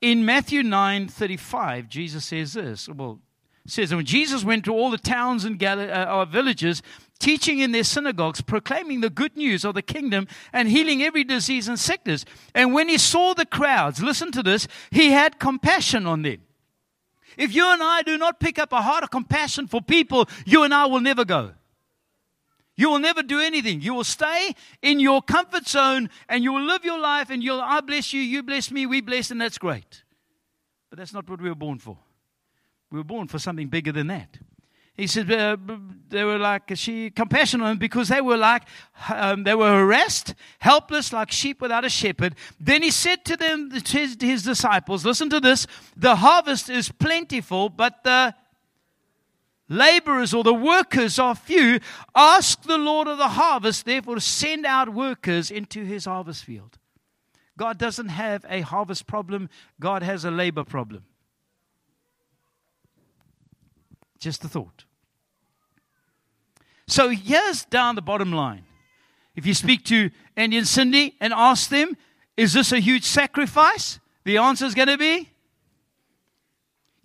in Matthew 9 35, Jesus says this. Well, says, and when Jesus went to all the towns and Gal- uh, villages, teaching in their synagogues, proclaiming the good news of the kingdom and healing every disease and sickness. And when he saw the crowds, listen to this, he had compassion on them. If you and I do not pick up a heart of compassion for people, you and I will never go. You will never do anything. You will stay in your comfort zone and you will live your life and you'll, I bless you, you bless me, we bless, and that's great. But that's not what we were born for. We were born for something bigger than that. He said uh, they were like she compassion on them because they were like um, they were harassed, helpless, like sheep without a shepherd. Then he said to them, to his, his disciples, "Listen to this: the harvest is plentiful, but the laborers or the workers are few. Ask the Lord of the harvest, therefore, to send out workers into his harvest field." God doesn't have a harvest problem; God has a labor problem. Just a thought. So here's down the bottom line. If you speak to Andy and Cindy and ask them, is this a huge sacrifice? The answer is going to be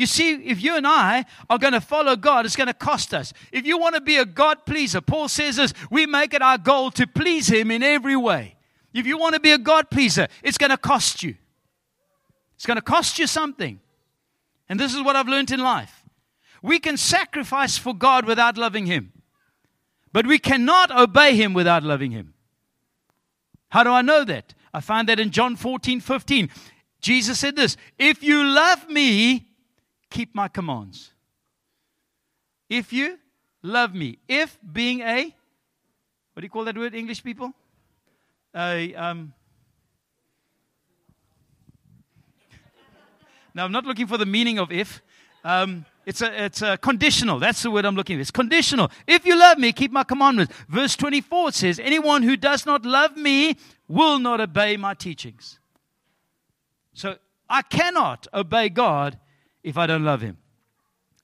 you see, if you and I are going to follow God, it's going to cost us. If you want to be a God pleaser, Paul says this we make it our goal to please Him in every way. If you want to be a God pleaser, it's going to cost you. It's going to cost you something. And this is what I've learned in life. We can sacrifice for God without loving Him, but we cannot obey Him without loving Him. How do I know that? I find that in John 14 15. Jesus said this If you love me, keep my commands. If you love me, if being a, what do you call that word, English people? A, um, now, I'm not looking for the meaning of if. Um, it's a, it's a conditional. That's the word I'm looking for. It's conditional. If you love me, keep my commandments. Verse 24 says, Anyone who does not love me will not obey my teachings. So I cannot obey God if I don't love him.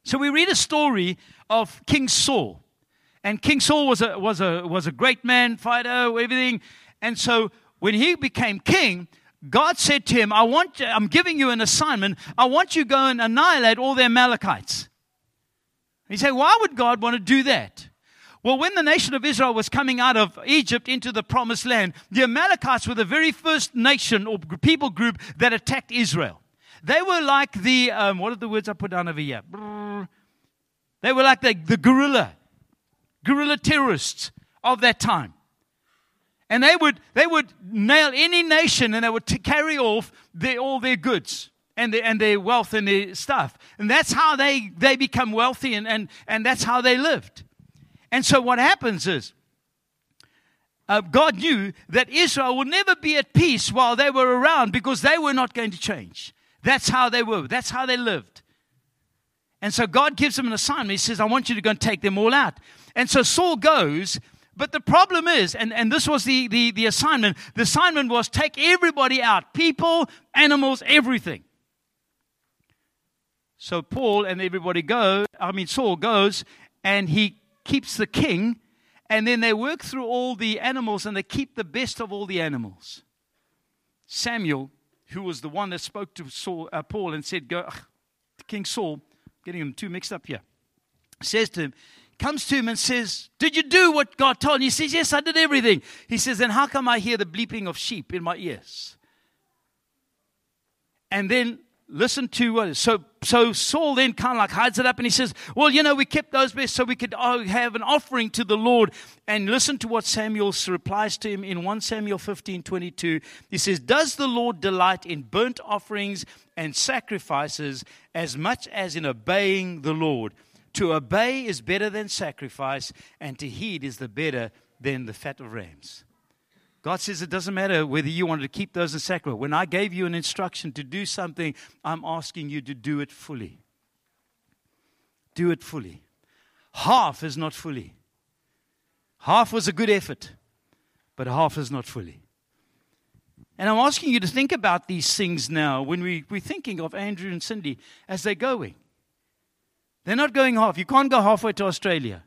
So we read a story of King Saul. And King Saul was a, was a, was a great man, fighter, everything. And so when he became king, God said to him, I want, I'm giving you an assignment. I want you to go and annihilate all the Amalekites. He said, Why would God want to do that? Well, when the nation of Israel was coming out of Egypt into the promised land, the Amalekites were the very first nation or people group that attacked Israel. They were like the, um, what are the words I put down over here? They were like the, the guerrilla, guerrilla terrorists of that time. And they would, they would nail any nation and they would t- carry off their, all their goods and their, and their wealth and their stuff. And that's how they, they become wealthy and, and, and that's how they lived. And so what happens is, uh, God knew that Israel would never be at peace while they were around because they were not going to change. That's how they were. That's how they lived. And so God gives them an assignment. He says, I want you to go and take them all out. And so Saul goes but the problem is, and, and this was the, the, the assignment, the assignment was take everybody out people, animals, everything. So Paul and everybody go, I mean, Saul goes and he keeps the king, and then they work through all the animals and they keep the best of all the animals. Samuel, who was the one that spoke to Saul, uh, Paul and said, Go, ugh, King Saul, getting him too mixed up here, says to him, comes to him and says, Did you do what God told you? He says, Yes, I did everything. He says, Then how come I hear the bleeping of sheep in my ears? And then listen to what so so Saul then kind of like hides it up and he says, Well, you know, we kept those best so we could oh, have an offering to the Lord. And listen to what Samuel replies to him in 1 Samuel 15 22. He says, Does the Lord delight in burnt offerings and sacrifices as much as in obeying the Lord? To obey is better than sacrifice, and to heed is the better than the fat of rams. God says it doesn't matter whether you wanted to keep those in sacrifice. When I gave you an instruction to do something, I'm asking you to do it fully. Do it fully. Half is not fully. Half was a good effort, but half is not fully. And I'm asking you to think about these things now when we, we're thinking of Andrew and Cindy as they're going. They're not going half. You can't go halfway to Australia.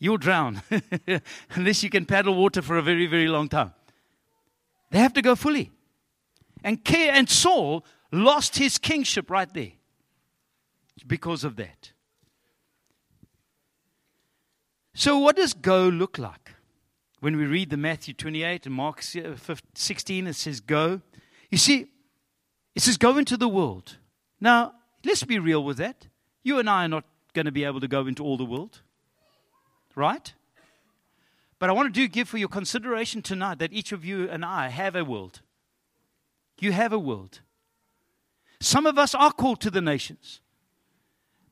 You'll drown unless you can paddle water for a very, very long time. They have to go fully. And, Care and Saul lost his kingship right there because of that. So, what does go look like? When we read the Matthew 28 and Mark uh, 16, it says go. You see, it says go into the world. Now, let's be real with that. You and I are not going to be able to go into all the world, right? But I want to do give for your consideration tonight that each of you and I have a world. You have a world. Some of us are called to the nations,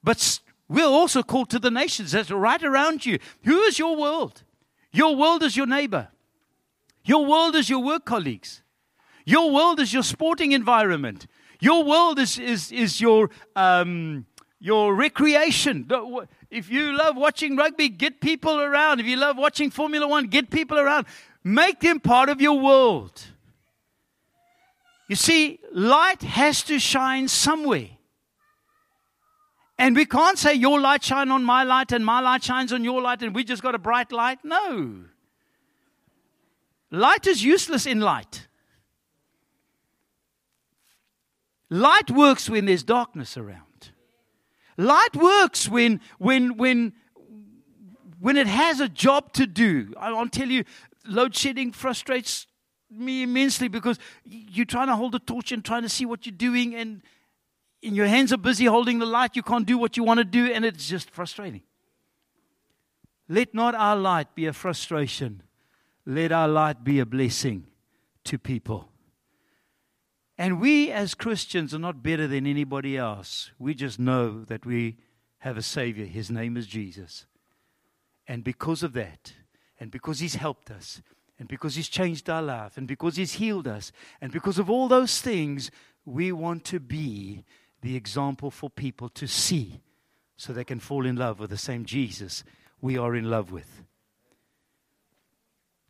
but we're also called to the nations that's right around you. Who is your world? Your world is your neighbor. Your world is your work colleagues. Your world is your sporting environment. Your world is, is, is your, um, your recreation. If you love watching rugby, get people around. If you love watching Formula One, get people around. Make them part of your world. You see, light has to shine somewhere. And we can't say your light shine on my light and my light shines on your light and we just got a bright light. No. Light is useless in light. Light works when there's darkness around. Light works when when when when it has a job to do. I'll tell you, load shedding frustrates me immensely because you're trying to hold a torch and trying to see what you're doing, and, and your hands are busy holding the light. You can't do what you want to do, and it's just frustrating. Let not our light be a frustration, let our light be a blessing to people. And we as Christians are not better than anybody else. We just know that we have a Savior. His name is Jesus. And because of that, and because He's helped us, and because He's changed our life, and because He's healed us, and because of all those things, we want to be the example for people to see so they can fall in love with the same Jesus we are in love with.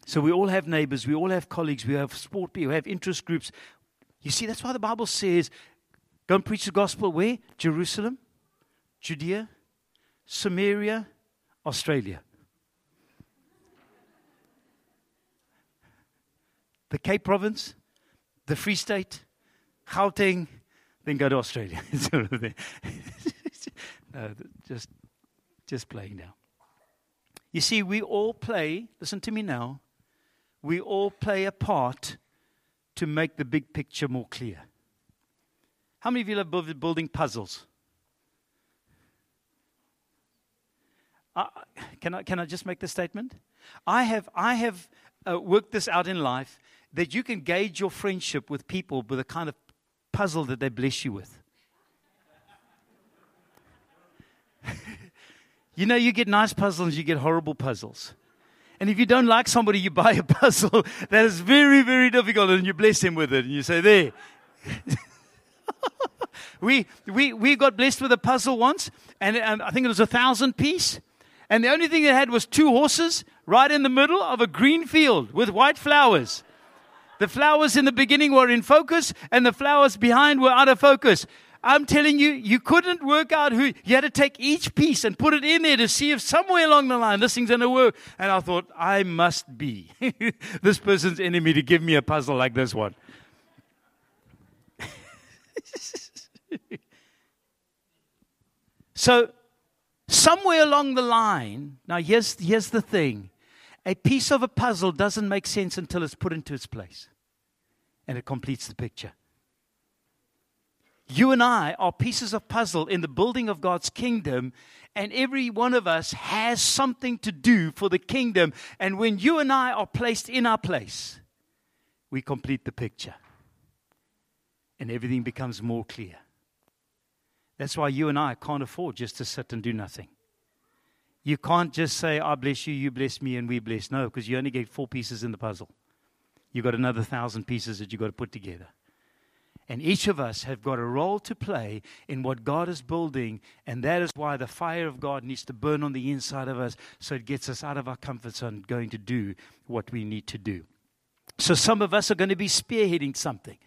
So we all have neighbors, we all have colleagues, we have sport people, we have interest groups. You see, that's why the Bible says, go and preach the gospel where? Jerusalem, Judea, Samaria, Australia. the Cape Province, the Free State, Gauteng, then go to Australia. no, just, just playing now. You see, we all play, listen to me now, we all play a part to make the big picture more clear. How many of you love building puzzles? Uh, can, I, can I just make the statement? I have, I have uh, worked this out in life that you can gauge your friendship with people with a kind of puzzle that they bless you with. you know, you get nice puzzles, you get horrible puzzles. And if you don't like somebody, you buy a puzzle that is very, very difficult and you bless them with it. And you say, There. we, we, we got blessed with a puzzle once, and, and I think it was a thousand piece. And the only thing it had was two horses right in the middle of a green field with white flowers. The flowers in the beginning were in focus, and the flowers behind were out of focus. I'm telling you, you couldn't work out who. You had to take each piece and put it in there to see if somewhere along the line this thing's going to work. And I thought, I must be this person's enemy to give me a puzzle like this one. so, somewhere along the line, now here's, here's the thing a piece of a puzzle doesn't make sense until it's put into its place and it completes the picture. You and I are pieces of puzzle in the building of God's kingdom, and every one of us has something to do for the kingdom. And when you and I are placed in our place, we complete the picture, and everything becomes more clear. That's why you and I can't afford just to sit and do nothing. You can't just say, I bless you, you bless me, and we bless. No, because you only get four pieces in the puzzle. You've got another thousand pieces that you've got to put together. And each of us have got a role to play in what God is building. And that is why the fire of God needs to burn on the inside of us so it gets us out of our comfort zone going to do what we need to do. So some of us are going to be spearheading something.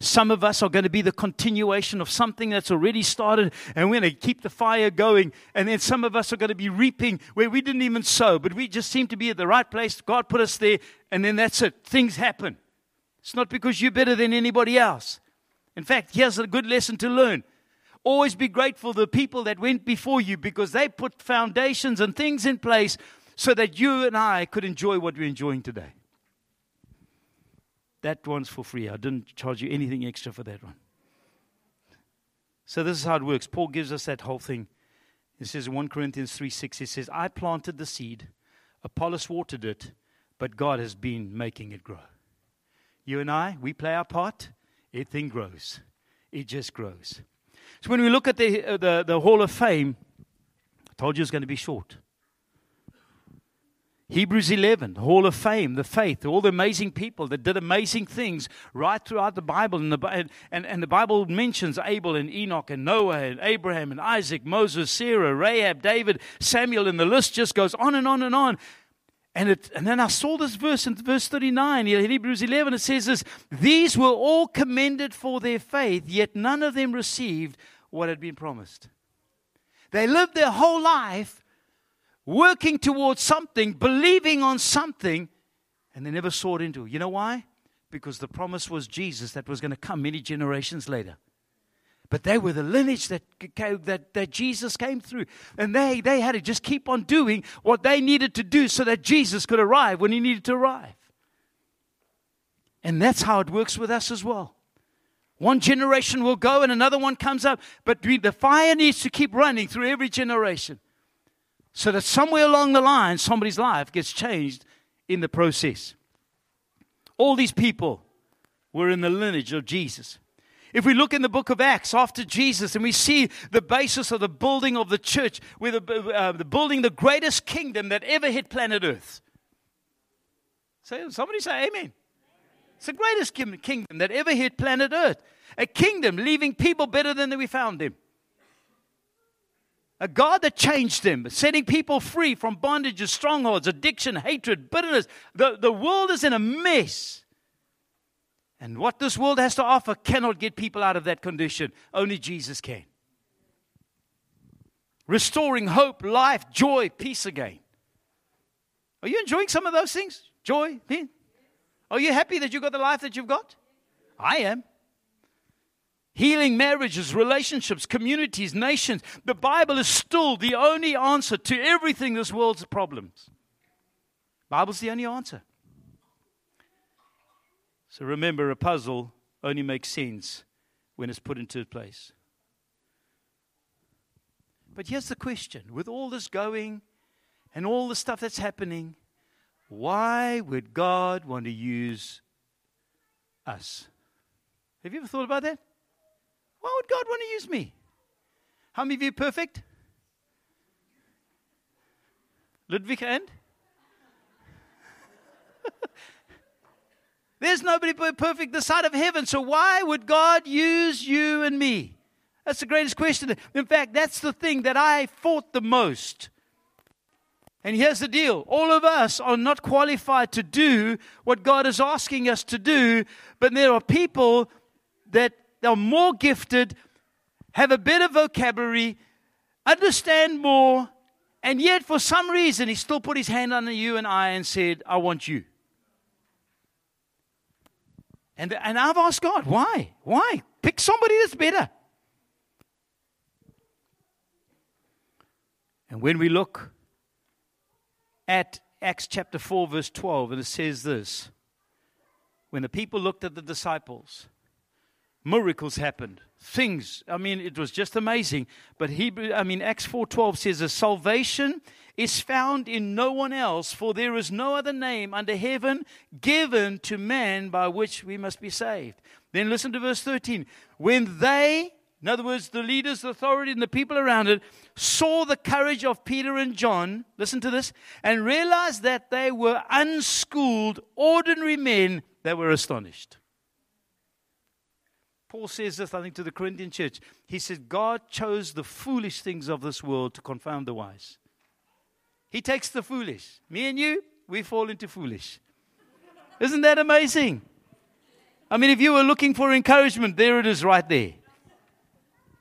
Some of us are going to be the continuation of something that's already started, and we're going to keep the fire going. And then some of us are going to be reaping where we didn't even sow, but we just seem to be at the right place. God put us there, and then that's it. Things happen. It's not because you're better than anybody else. In fact, here's a good lesson to learn. Always be grateful to the people that went before you because they put foundations and things in place so that you and I could enjoy what we're enjoying today. That one's for free. I didn't charge you anything extra for that one. So this is how it works. Paul gives us that whole thing. He says in 1 Corinthians 3 6, he says, I planted the seed, Apollos watered it, but God has been making it grow. You and I, we play our part, it thing grows. It just grows. So when we look at the, uh, the, the Hall of Fame, I told you it's going to be short. Hebrews 11, the Hall of Fame, the faith, all the amazing people that did amazing things right throughout the Bible. And the, and, and the Bible mentions Abel and Enoch and Noah and Abraham and Isaac, Moses, Sarah, Rahab, David, Samuel, and the list just goes on and on and on. And, it, and then I saw this verse in verse 39, in Hebrews 11, it says this These were all commended for their faith, yet none of them received what had been promised. They lived their whole life working towards something, believing on something, and they never saw it into. You know why? Because the promise was Jesus that was going to come many generations later. But they were the lineage that, that, that Jesus came through. And they, they had to just keep on doing what they needed to do so that Jesus could arrive when he needed to arrive. And that's how it works with us as well. One generation will go and another one comes up, but the fire needs to keep running through every generation so that somewhere along the line, somebody's life gets changed in the process. All these people were in the lineage of Jesus. If we look in the book of Acts after Jesus and we see the basis of the building of the church, with the, uh, the building the greatest kingdom that ever hit planet Earth. Say, somebody say amen. It's the greatest kingdom that ever hit planet Earth. A kingdom leaving people better than we found them. A God that changed them, setting people free from bondages, strongholds, addiction, hatred, bitterness. The, the world is in a mess. And what this world has to offer cannot get people out of that condition. Only Jesus can. Restoring hope, life, joy, peace again. Are you enjoying some of those things? Joy, peace? Are you happy that you got the life that you've got? I am healing marriages, relationships, communities, nations. The Bible is still the only answer to everything this world's problems. Bible's the only answer. So remember, a puzzle only makes sense when it's put into place. But here's the question with all this going and all the stuff that's happening, why would God want to use us? Have you ever thought about that? Why would God want to use me? How many of you perfect? Ludwig and? There's nobody perfect this side of heaven, so why would God use you and me? That's the greatest question. In fact, that's the thing that I fought the most. And here's the deal all of us are not qualified to do what God is asking us to do, but there are people that are more gifted, have a better vocabulary, understand more, and yet for some reason he still put his hand on you and I and said, I want you. And, and I've asked God, why? Why? Pick somebody that's better. And when we look at Acts chapter 4, verse 12, and it says this when the people looked at the disciples, miracles happened. Things i mean it was just amazing. But hebrew i mean acts 4.12 says a salvation is found in no one else for there is no other name under heaven given to man by which we must be saved. Then listen to verse 13 when they in other words the leaders the authority and the people around it saw the courage of peter and john listen to this and realized that they were unschooled ordinary men they were astonished Paul says this, I think, to the Corinthian church. He said, God chose the foolish things of this world to confound the wise. He takes the foolish. Me and you, we fall into foolish. Isn't that amazing? I mean, if you were looking for encouragement, there it is right there.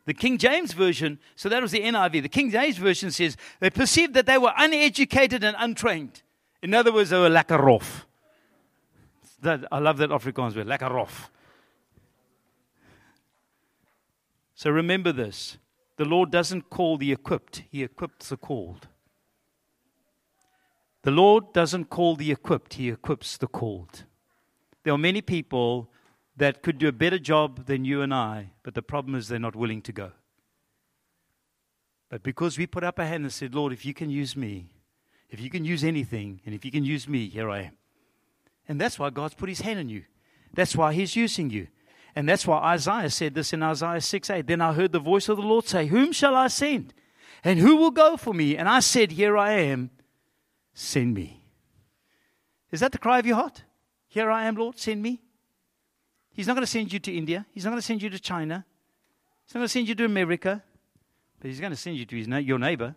The King James Version, so that was the NIV. The King James Version says they perceived that they were uneducated and untrained. In other words, they were like a I love that Afrikaans word, lekker rof. So remember this the Lord doesn't call the equipped, He equips the called. The Lord doesn't call the equipped, He equips the called. There are many people that could do a better job than you and I, but the problem is they're not willing to go. But because we put up a hand and said, Lord, if you can use me, if you can use anything, and if you can use me, here I am. And that's why God's put his hand on you. That's why he's using you. And that's why Isaiah said this in Isaiah 6 8. Then I heard the voice of the Lord say, Whom shall I send? And who will go for me? And I said, Here I am, send me. Is that the cry of your heart? Here I am, Lord, send me. He's not going to send you to India. He's not going to send you to China. He's not going to send you to America. But he's going to send you to his, your neighbor.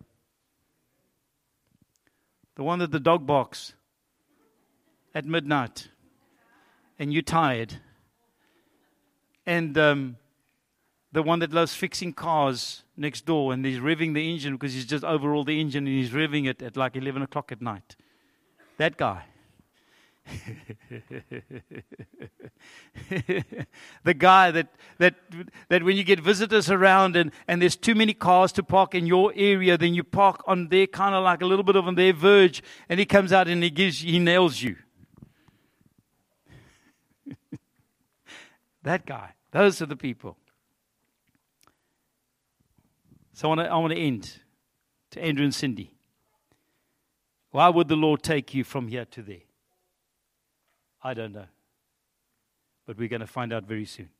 The one that the dog barks at midnight. And you're tired and um, the one that loves fixing cars next door and he's revving the engine because he's just overhauled the engine and he's revving it at like 11 o'clock at night. That guy. the guy that, that, that when you get visitors around and, and there's too many cars to park in your area, then you park on their kind of like a little bit of on their verge, and he comes out and he gives he nails you. that guy. Those are the people. So I want to, I end to Andrew and Cindy. Why would the Lord take you from here to there? I don't know. But we're going to find out very soon.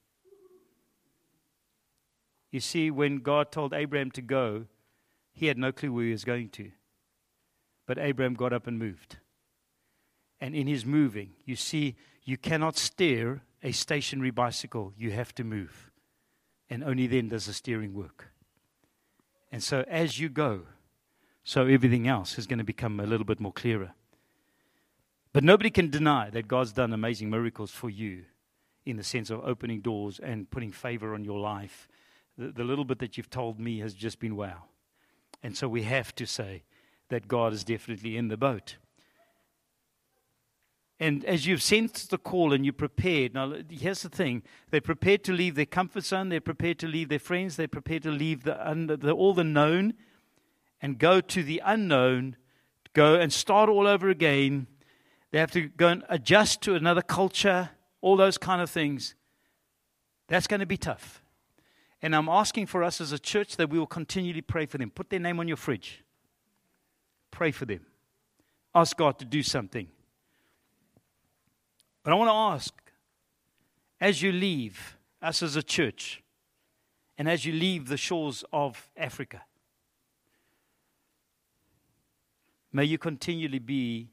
You see, when God told Abraham to go, he had no clue where he was going to. But Abraham got up and moved. And in his moving, you see, you cannot steer a stationary bicycle, you have to move. And only then does the steering work. And so as you go, so everything else is going to become a little bit more clearer. But nobody can deny that God's done amazing miracles for you in the sense of opening doors and putting favor on your life. The, the little bit that you've told me has just been wow. And so we have to say that God is definitely in the boat. And as you've sensed the call and you're prepared, now here's the thing they're prepared to leave their comfort zone, they're prepared to leave their friends, they're prepared to leave the, the, all the known and go to the unknown, go and start all over again. They have to go and adjust to another culture, all those kind of things. That's going to be tough. And I'm asking for us as a church that we will continually pray for them. Put their name on your fridge. Pray for them. Ask God to do something. But I want to ask as you leave us as a church and as you leave the shores of Africa, may you continually be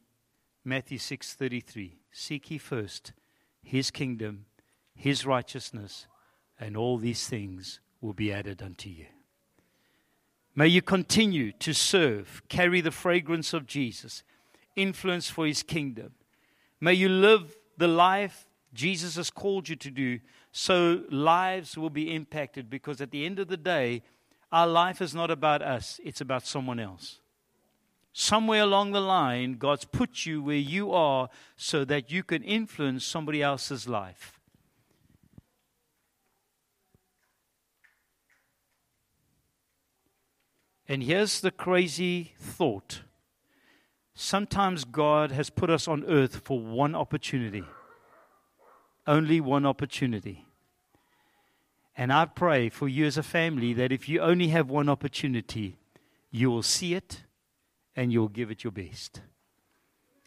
Matthew 6:33 seek ye first his kingdom his righteousness and all these things will be added unto you. May you continue to serve carry the fragrance of Jesus influence for his kingdom. May you live the life Jesus has called you to do so lives will be impacted because at the end of the day, our life is not about us, it's about someone else. Somewhere along the line, God's put you where you are so that you can influence somebody else's life. And here's the crazy thought Sometimes God has put us on earth for one opportunity, only one opportunity. And I pray for you as a family that if you only have one opportunity, you will see it and you'll give it your best.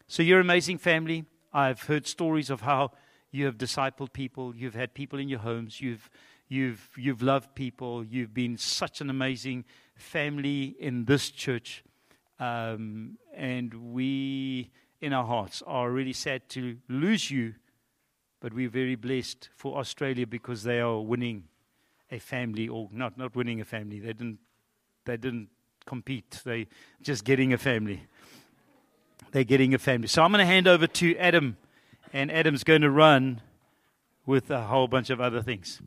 So you're an amazing family. I've heard stories of how you have discipled people, you've had people in your homes, you've you've you've loved people, you've been such an amazing family in this church. Um, and we, in our hearts, are really sad to lose you, but we're very blessed for Australia because they are winning a family, or not, not winning a family. They didn't, they didn't compete. They just getting a family. They're getting a family. So I'm going to hand over to Adam, and Adam's going to run with a whole bunch of other things.